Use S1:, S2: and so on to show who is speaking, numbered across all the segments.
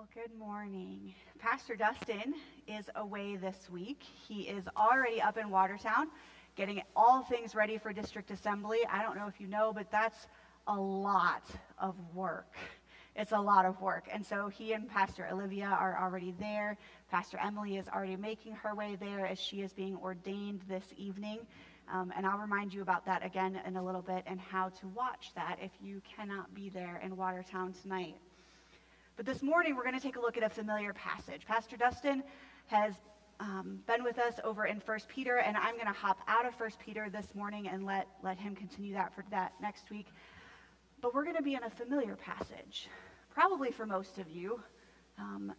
S1: Well, good morning. Pastor Dustin is away this week. He is already up in Watertown getting all things ready for district assembly. I don't know if you know, but that's a lot of work. It's a lot of work. And so he and Pastor Olivia are already there. Pastor Emily is already making her way there as she is being ordained this evening. Um, and I'll remind you about that again in a little bit and how to watch that if you cannot be there in Watertown tonight. But this morning, we're going to take a look at a familiar passage. Pastor Dustin has um, been with us over in 1 Peter, and I'm going to hop out of 1 Peter this morning and let, let him continue that for that next week. But we're going to be in a familiar passage, probably for most of you. Um,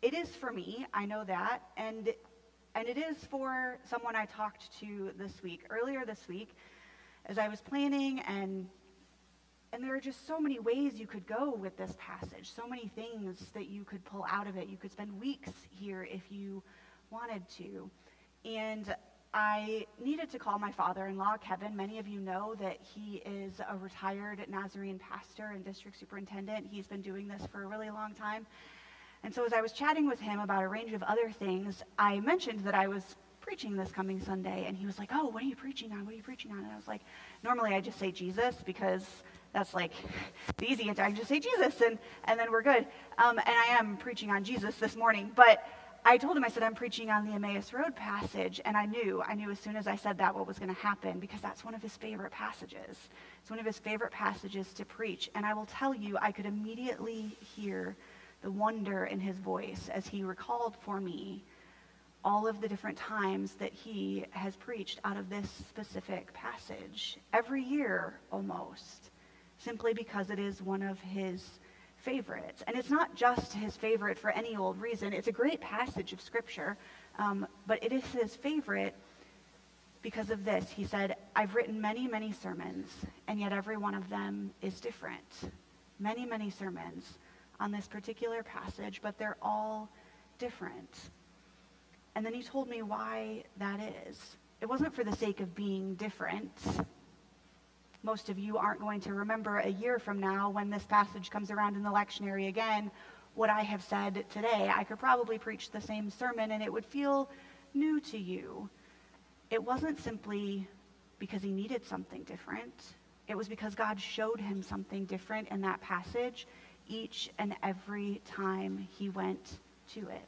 S1: it is for me, I know that, and, and it is for someone I talked to this week. Earlier this week, as I was planning and and there are just so many ways you could go with this passage, so many things that you could pull out of it. You could spend weeks here if you wanted to. And I needed to call my father in law, Kevin. Many of you know that he is a retired Nazarene pastor and district superintendent. He's been doing this for a really long time. And so, as I was chatting with him about a range of other things, I mentioned that I was preaching this coming Sunday. And he was like, Oh, what are you preaching on? What are you preaching on? And I was like, Normally I just say Jesus because that's like the easy answer. I can just say Jesus, and, and then we're good. Um, and I am preaching on Jesus this morning. But I told him, I said, I'm preaching on the Emmaus Road passage. And I knew, I knew as soon as I said that what was going to happen because that's one of his favorite passages. It's one of his favorite passages to preach. And I will tell you, I could immediately hear the wonder in his voice as he recalled for me all of the different times that he has preached out of this specific passage. Every year, almost simply because it is one of his favorites. And it's not just his favorite for any old reason. It's a great passage of Scripture, um, but it is his favorite because of this. He said, I've written many, many sermons, and yet every one of them is different. Many, many sermons on this particular passage, but they're all different. And then he told me why that is. It wasn't for the sake of being different most of you aren't going to remember a year from now when this passage comes around in the lectionary again what I have said today. I could probably preach the same sermon and it would feel new to you. It wasn't simply because he needed something different, it was because God showed him something different in that passage each and every time he went to it.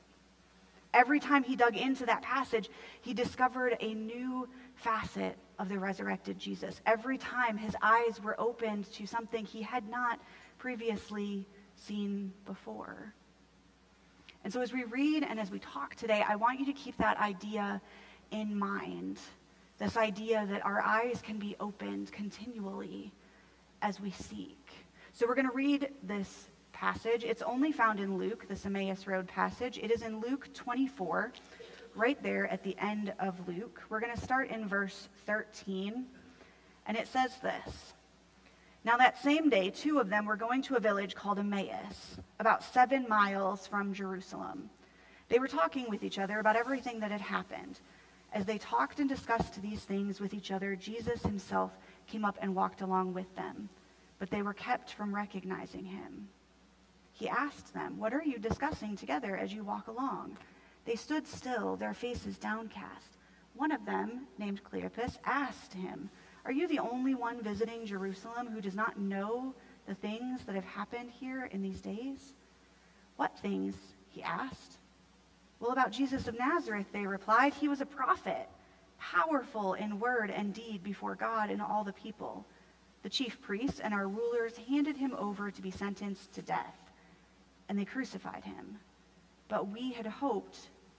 S1: Every time he dug into that passage, he discovered a new facet of the resurrected Jesus. Every time his eyes were opened to something he had not previously seen before. And so, as we read and as we talk today, I want you to keep that idea in mind. This idea that our eyes can be opened continually as we seek. So, we're going to read this passage. It's only found in Luke, the Emmaus Road passage. It is in Luke 24, right there at the end of Luke. We're going to start in verse 13, and it says this. Now, that same day, two of them were going to a village called Emmaus, about seven miles from Jerusalem. They were talking with each other about everything that had happened. As they talked and discussed these things with each other, Jesus himself came up and walked along with them, but they were kept from recognizing him. He asked them, What are you discussing together as you walk along? They stood still, their faces downcast. One of them, named Cleopas, asked him, Are you the only one visiting Jerusalem who does not know the things that have happened here in these days? What things? he asked. Well, about Jesus of Nazareth, they replied, He was a prophet, powerful in word and deed before God and all the people. The chief priests and our rulers handed him over to be sentenced to death, and they crucified him. But we had hoped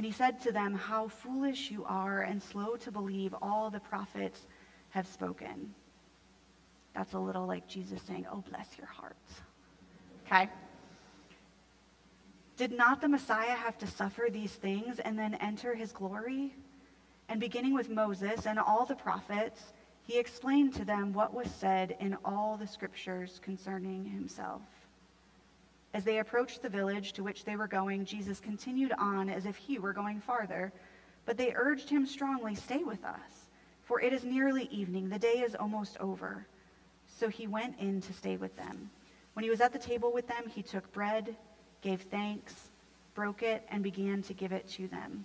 S1: And he said to them, How foolish you are, and slow to believe all the prophets have spoken. That's a little like Jesus saying, Oh, bless your hearts. Okay? Did not the Messiah have to suffer these things and then enter his glory? And beginning with Moses and all the prophets, he explained to them what was said in all the scriptures concerning himself. As they approached the village to which they were going, Jesus continued on as if he were going farther. But they urged him strongly, Stay with us, for it is nearly evening. The day is almost over. So he went in to stay with them. When he was at the table with them, he took bread gave thanks, broke it, and began to give it to them.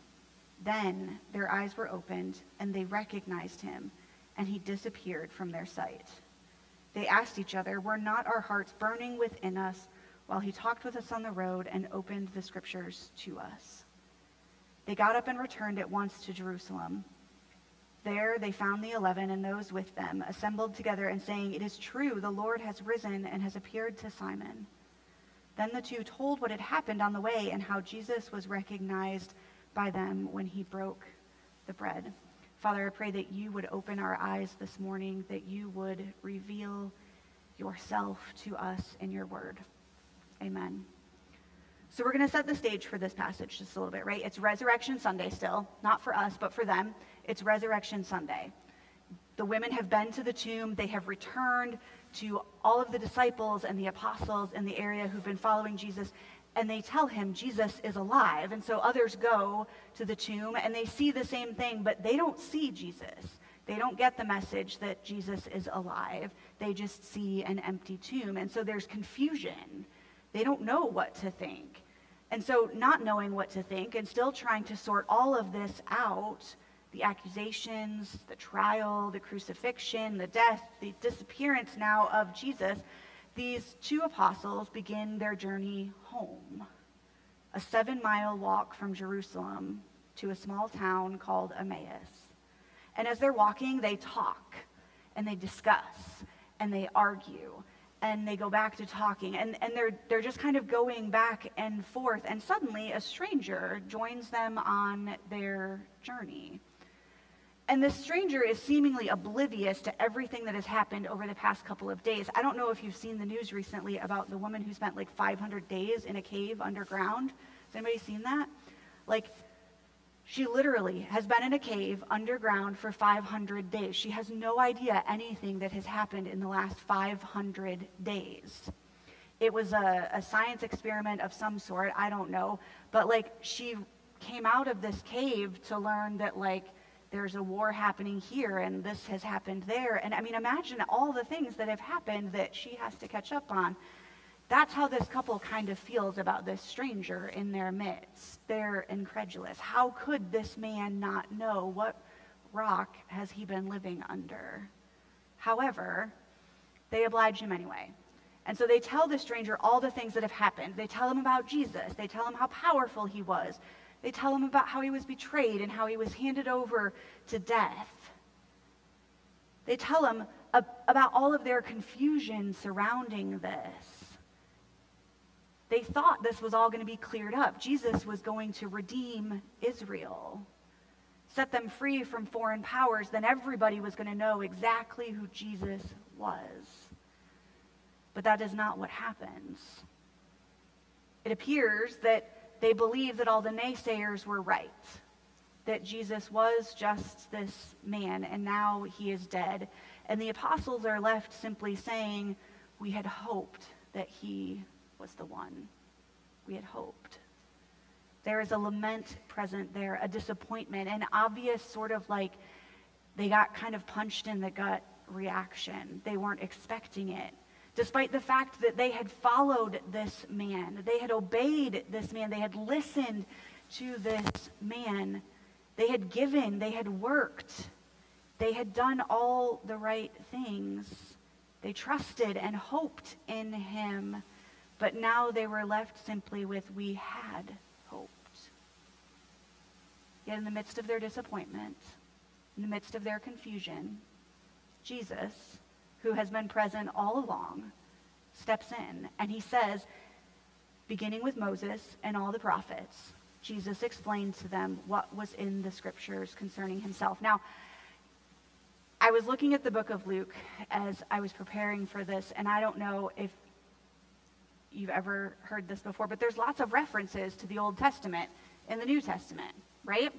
S1: Then their eyes were opened, and they recognized him, and he disappeared from their sight. They asked each other, Were not our hearts burning within us while he talked with us on the road and opened the scriptures to us? They got up and returned at once to Jerusalem. There they found the eleven and those with them assembled together and saying, It is true, the Lord has risen and has appeared to Simon. Then the two told what had happened on the way and how Jesus was recognized by them when he broke the bread. Father, I pray that you would open our eyes this morning, that you would reveal yourself to us in your word. Amen. So we're going to set the stage for this passage just a little bit, right? It's Resurrection Sunday still, not for us, but for them. It's Resurrection Sunday. The women have been to the tomb, they have returned to all of the disciples and the apostles in the area who've been following Jesus, and they tell him Jesus is alive. And so others go to the tomb and they see the same thing, but they don't see Jesus. They don't get the message that Jesus is alive. They just see an empty tomb. And so there's confusion. They don't know what to think. And so, not knowing what to think and still trying to sort all of this out the accusations, the trial, the crucifixion, the death, the disappearance now of Jesus, these two apostles begin their journey home. A seven mile walk from Jerusalem to a small town called Emmaus. And as they're walking, they talk and they discuss and they argue and they go back to talking and, and they're, they're just kind of going back and forth and suddenly a stranger joins them on their journey and this stranger is seemingly oblivious to everything that has happened over the past couple of days. I don't know if you've seen the news recently about the woman who spent like 500 days in a cave underground. Has anybody seen that? Like, she literally has been in a cave underground for 500 days. She has no idea anything that has happened in the last 500 days. It was a, a science experiment of some sort, I don't know. But like, she came out of this cave to learn that, like, there's a war happening here and this has happened there. And I mean, imagine all the things that have happened that she has to catch up on. That's how this couple kind of feels about this stranger in their midst. They're incredulous. How could this man not know what rock has he been living under? However, they oblige him anyway. And so they tell the stranger all the things that have happened. They tell him about Jesus. They tell him how powerful he was. They tell him about how he was betrayed and how he was handed over to death. They tell him about all of their confusion surrounding this. They thought this was all going to be cleared up. Jesus was going to redeem Israel, set them free from foreign powers. Then everybody was going to know exactly who Jesus was. But that is not what happens. It appears that they believed that all the naysayers were right, that Jesus was just this man and now he is dead. And the apostles are left simply saying, We had hoped that he was the one. We had hoped. There is a lament present there, a disappointment, an obvious sort of like they got kind of punched in the gut reaction. They weren't expecting it despite the fact that they had followed this man, they had obeyed this man, they had listened to this man, they had given, they had worked, they had done all the right things. They trusted and hoped in him, but now they were left simply with, We had hoped. Yet, in the midst of their disappointment, in the midst of their confusion, Jesus who has been present all along, steps in and he says, beginning with Moses and all the prophets, Jesus explained to them what was in the scriptures concerning himself. Now, I was looking at the book of Luke as I was preparing for this, and I don't know if you've ever heard this before, but there's lots of references to the Old Testament in the New Testament, right?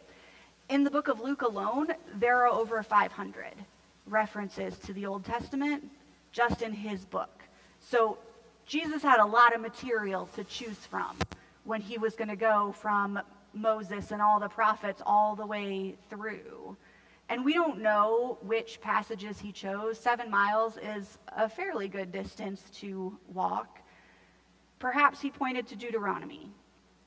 S1: In the book of Luke alone, there are over 500 references to the Old Testament just in his book. So Jesus had a lot of material to choose from when he was going to go from Moses and all the prophets all the way through. And we don't know which passages he chose. Seven miles is a fairly good distance to walk. Perhaps he pointed to Deuteronomy,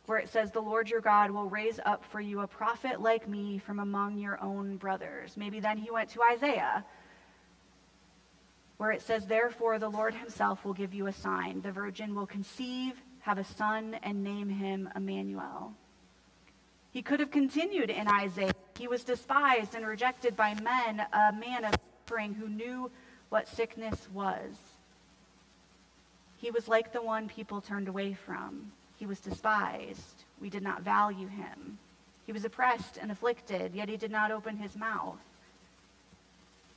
S1: where it says, The Lord your God will raise up for you a prophet like me from among your own brothers. Maybe then he went to Isaiah, where it says, Therefore the Lord himself will give you a sign. The virgin will conceive, have a son, and name him Emmanuel. He could have continued in Isaiah. He was despised and rejected by men, a man of suffering who knew what sickness was. He was like the one people turned away from. He was despised. We did not value him. He was oppressed and afflicted, yet he did not open his mouth.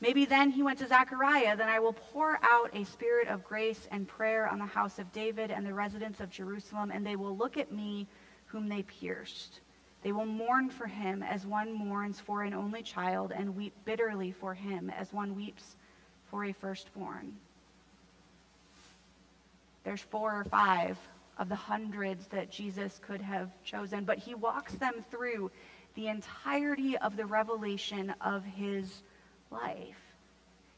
S1: Maybe then he went to Zechariah, then I will pour out a spirit of grace and prayer on the house of David and the residents of Jerusalem, and they will look at me whom they pierced. They will mourn for him as one mourns for an only child, and weep bitterly for him as one weeps for a firstborn. There's four or five of the hundreds that Jesus could have chosen, but he walks them through the entirety of the revelation of his life.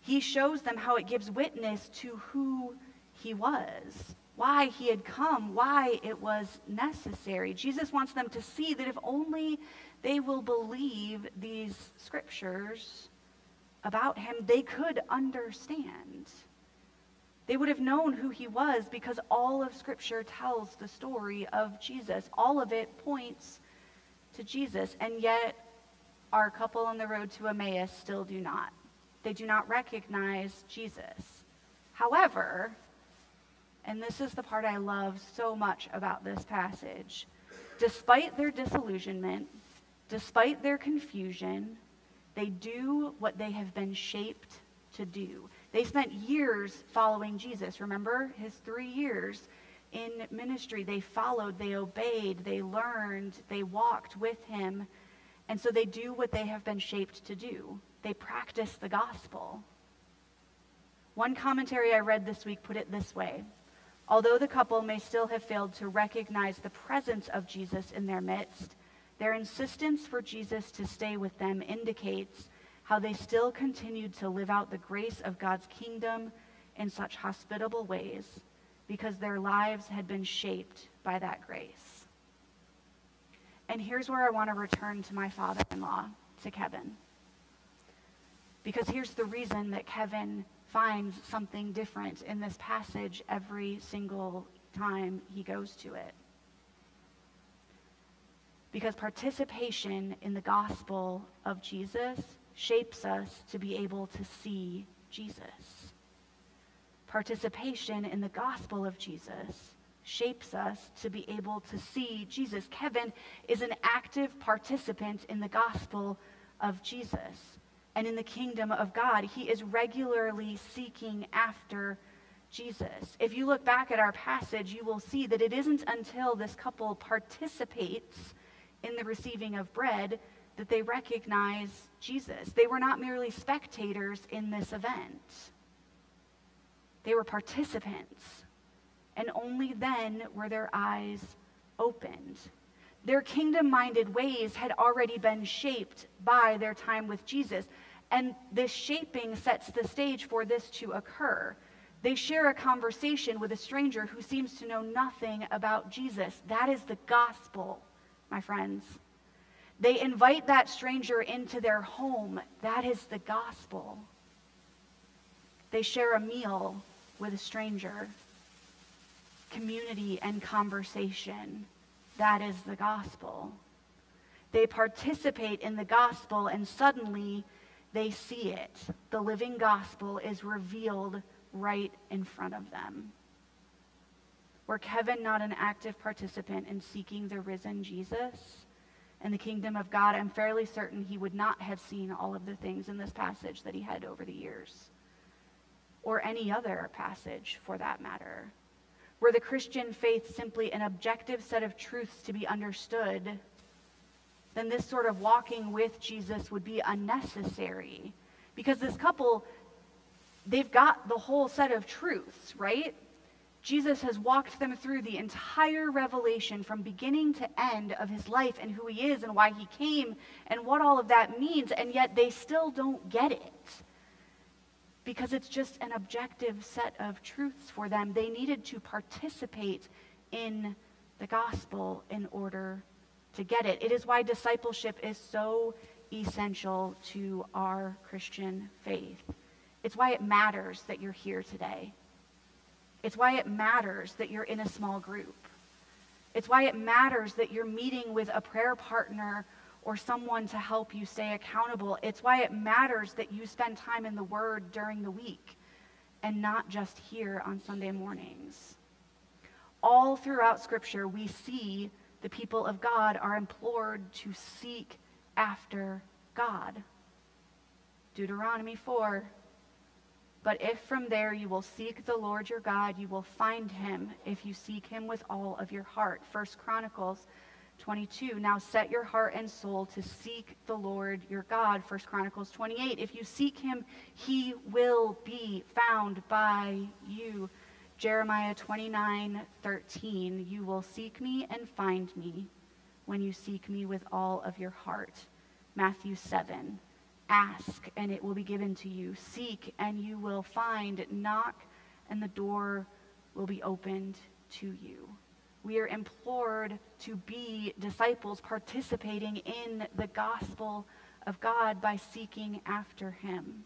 S1: He shows them how it gives witness to who he was, why he had come, why it was necessary. Jesus wants them to see that if only they will believe these scriptures about him, they could understand. They would have known who he was because all of Scripture tells the story of Jesus. All of it points to Jesus. And yet, our couple on the road to Emmaus still do not. They do not recognize Jesus. However, and this is the part I love so much about this passage, despite their disillusionment, despite their confusion, they do what they have been shaped to do. They spent years following Jesus. Remember his three years in ministry? They followed, they obeyed, they learned, they walked with him. And so they do what they have been shaped to do they practice the gospel. One commentary I read this week put it this way Although the couple may still have failed to recognize the presence of Jesus in their midst, their insistence for Jesus to stay with them indicates how they still continued to live out the grace of God's kingdom in such hospitable ways because their lives had been shaped by that grace. And here's where I want to return to my father in law, to Kevin. Because here's the reason that Kevin finds something different in this passage every single time he goes to it. Because participation in the gospel of Jesus shapes us to be able to see Jesus. Participation in the gospel of Jesus shapes us to be able to see Jesus. Kevin is an active participant in the gospel of Jesus and in the kingdom of God. He is regularly seeking after Jesus. If you look back at our passage, you will see that it isn't until this couple participates in the receiving of bread that they recognize Jesus. They were not merely spectators in this event, they were participants. And only then were their eyes opened. Their kingdom minded ways had already been shaped by their time with Jesus. And this shaping sets the stage for this to occur. They share a conversation with a stranger who seems to know nothing about Jesus. That is the gospel, my friends. They invite that stranger into their home. That is the gospel. They share a meal with a stranger. Community and conversation. That is the gospel. They participate in the gospel and suddenly they see it. The living gospel is revealed right in front of them. Were Kevin not an active participant in seeking the risen Jesus? And the kingdom of God, I'm fairly certain he would not have seen all of the things in this passage that he had over the years, or any other passage for that matter. were the Christian faith simply an objective set of truths to be understood, then this sort of walking with Jesus would be unnecessary. Because this couple, they've got the whole set of truths, right? Jesus has walked them through the entire revelation from beginning to end of his life and who he is and why he came and what all of that means, and yet they still don't get it because it's just an objective set of truths for them. They needed to participate in the gospel in order to get it. It is why discipleship is so essential to our Christian faith. It's why it matters that you're here today. It's why it matters that you're in a small group. It's why it matters that you're meeting with a prayer partner or someone to help you stay accountable. It's why it matters that you spend time in the Word during the week and not just here on Sunday mornings. All throughout Scripture, we see the people of God are implored to seek after God. Deuteronomy 4 but if from there you will seek the Lord your God, you will find him if you seek him with all of your heart. First Chronicles 22. Now set your heart and soul to seek the Lord your God. First Chronicles 28. If you seek him, he will be found by you. Jeremiah 29, 13. You will seek me and find me when you seek me with all of your heart. Matthew 7. Ask, and it will be given to you. Seek, and you will find. Knock, and the door will be opened to you. We are implored to be disciples participating in the gospel of God by seeking after him.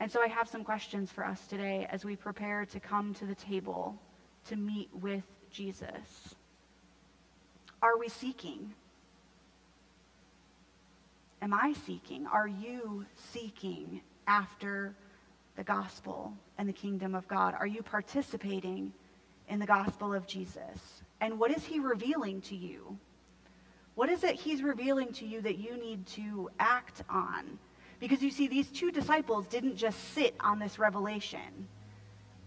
S1: And so I have some questions for us today as we prepare to come to the table to meet with Jesus. Are we seeking? Am I seeking? Are you seeking after the gospel and the kingdom of God? Are you participating in the gospel of Jesus? And what is he revealing to you? What is it he's revealing to you that you need to act on? Because you see, these two disciples didn't just sit on this revelation.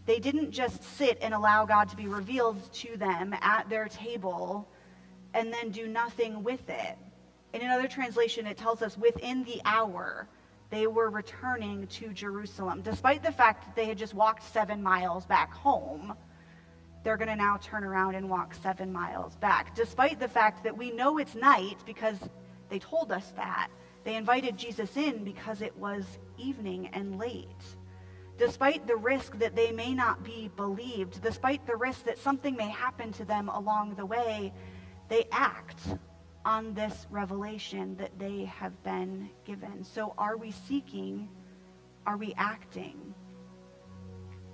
S1: They didn't just sit and allow God to be revealed to them at their table and then do nothing with it. In another translation, it tells us within the hour they were returning to Jerusalem. Despite the fact that they had just walked seven miles back home, they're going to now turn around and walk seven miles back. Despite the fact that we know it's night because they told us that. They invited Jesus in because it was evening and late. Despite the risk that they may not be believed, despite the risk that something may happen to them along the way, they act on this revelation that they have been given. So are we seeking? Are we acting?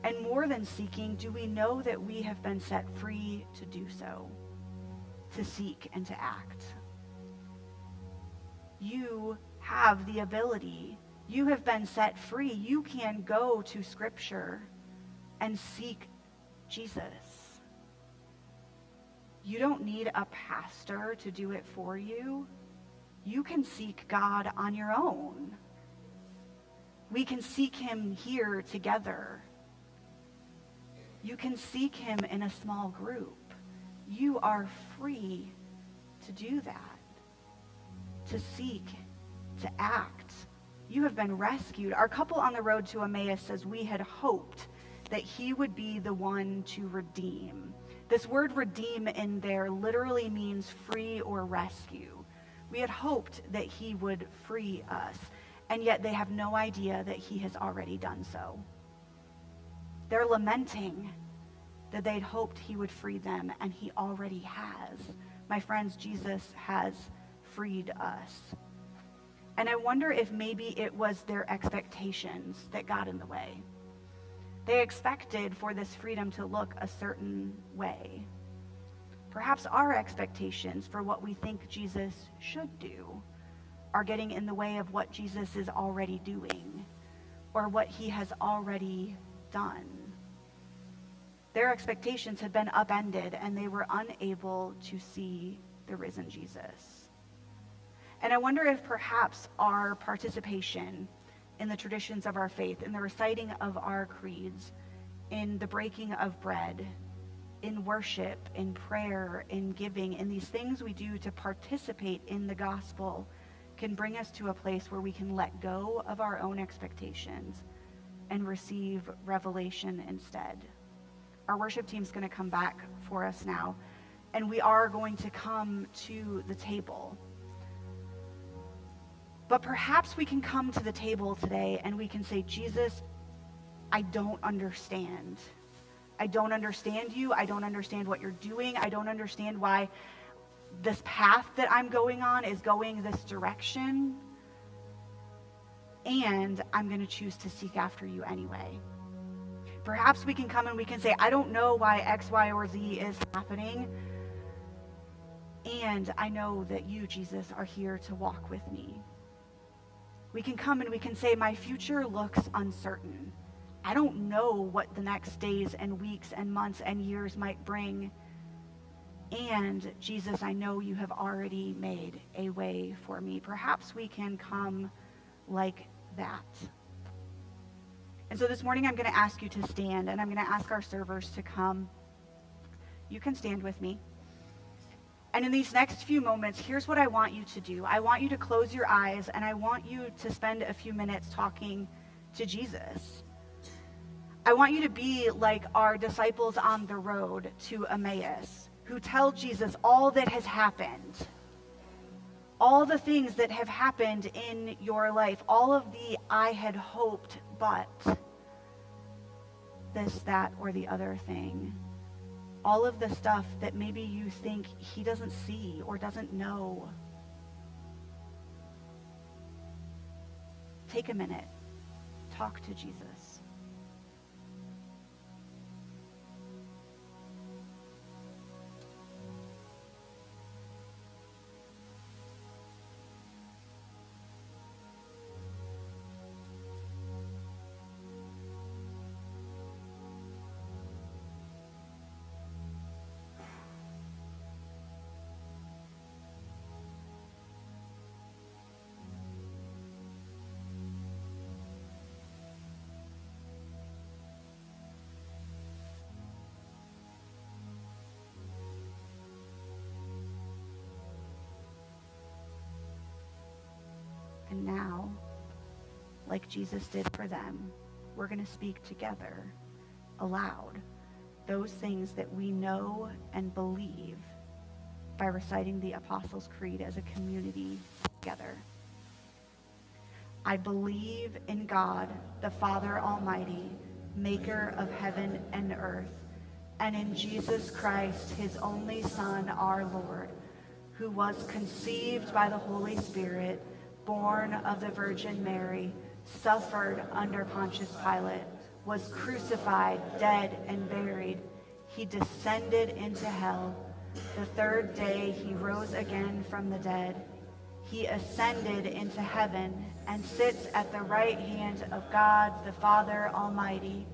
S1: And more than seeking, do we know that we have been set free to do so, to seek and to act? You have the ability. You have been set free. You can go to Scripture and seek Jesus. You don't need a pastor to do it for you. You can seek God on your own. We can seek him here together. You can seek him in a small group. You are free to do that, to seek, to act. You have been rescued. Our couple on the road to Emmaus says we had hoped that he would be the one to redeem. This word redeem in there literally means free or rescue. We had hoped that he would free us, and yet they have no idea that he has already done so. They're lamenting that they'd hoped he would free them, and he already has. My friends, Jesus has freed us. And I wonder if maybe it was their expectations that got in the way. They expected for this freedom to look a certain way. Perhaps our expectations for what we think Jesus should do are getting in the way of what Jesus is already doing or what he has already done. Their expectations had been upended and they were unable to see the risen Jesus. And I wonder if perhaps our participation in the traditions of our faith, in the reciting of our creeds, in the breaking of bread, in worship, in prayer, in giving, in these things we do to participate in the gospel can bring us to a place where we can let go of our own expectations and receive revelation instead. Our worship team's going to come back for us now, and we are going to come to the table. But perhaps we can come to the table today and we can say, Jesus, I don't understand. I don't understand you. I don't understand what you're doing. I don't understand why this path that I'm going on is going this direction. And I'm going to choose to seek after you anyway. Perhaps we can come and we can say, I don't know why X, Y, or Z is happening. And I know that you, Jesus, are here to walk with me. We can come and we can say, My future looks uncertain. I don't know what the next days and weeks and months and years might bring. And Jesus, I know you have already made a way for me. Perhaps we can come like that. And so this morning I'm going to ask you to stand and I'm going to ask our servers to come. You can stand with me. And in these next few moments, here's what I want you to do I want you to close your eyes and I want you to spend a few minutes talking to Jesus. I want you to be like our disciples on the road to Emmaus who tell Jesus all that has happened, all the things that have happened in your life, all of the I had hoped, but this, that, or the other thing. All of the stuff that maybe you think he doesn't see or doesn't know. Take a minute. Talk to Jesus. And now, like Jesus did for them, we're going to speak together aloud those things that we know and believe by reciting the Apostles' Creed as a community together. I believe in God, the Father Almighty, maker of heaven and earth, and in Jesus Christ, his only Son, our Lord, who was conceived by the Holy Spirit born of the Virgin Mary, suffered under Pontius Pilate, was crucified, dead, and buried. He descended into hell. The third day he rose again from the dead. He ascended into heaven and sits at the right hand of God the Father Almighty.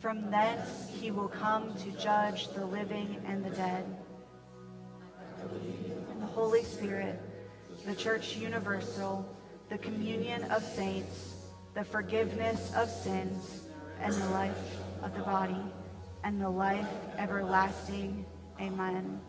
S1: From thence he will come to judge the living and the dead. And the Holy Spirit the Church Universal, the communion of saints, the forgiveness of sins, and the life of the body, and the life everlasting. Amen.